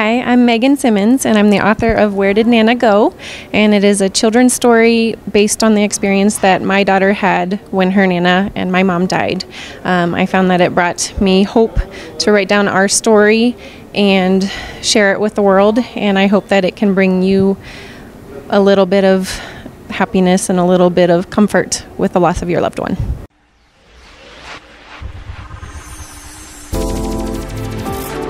Hi, I'm Megan Simmons, and I'm the author of Where Did Nana Go? And it is a children's story based on the experience that my daughter had when her Nana and my mom died. Um, I found that it brought me hope to write down our story and share it with the world, and I hope that it can bring you a little bit of happiness and a little bit of comfort with the loss of your loved one.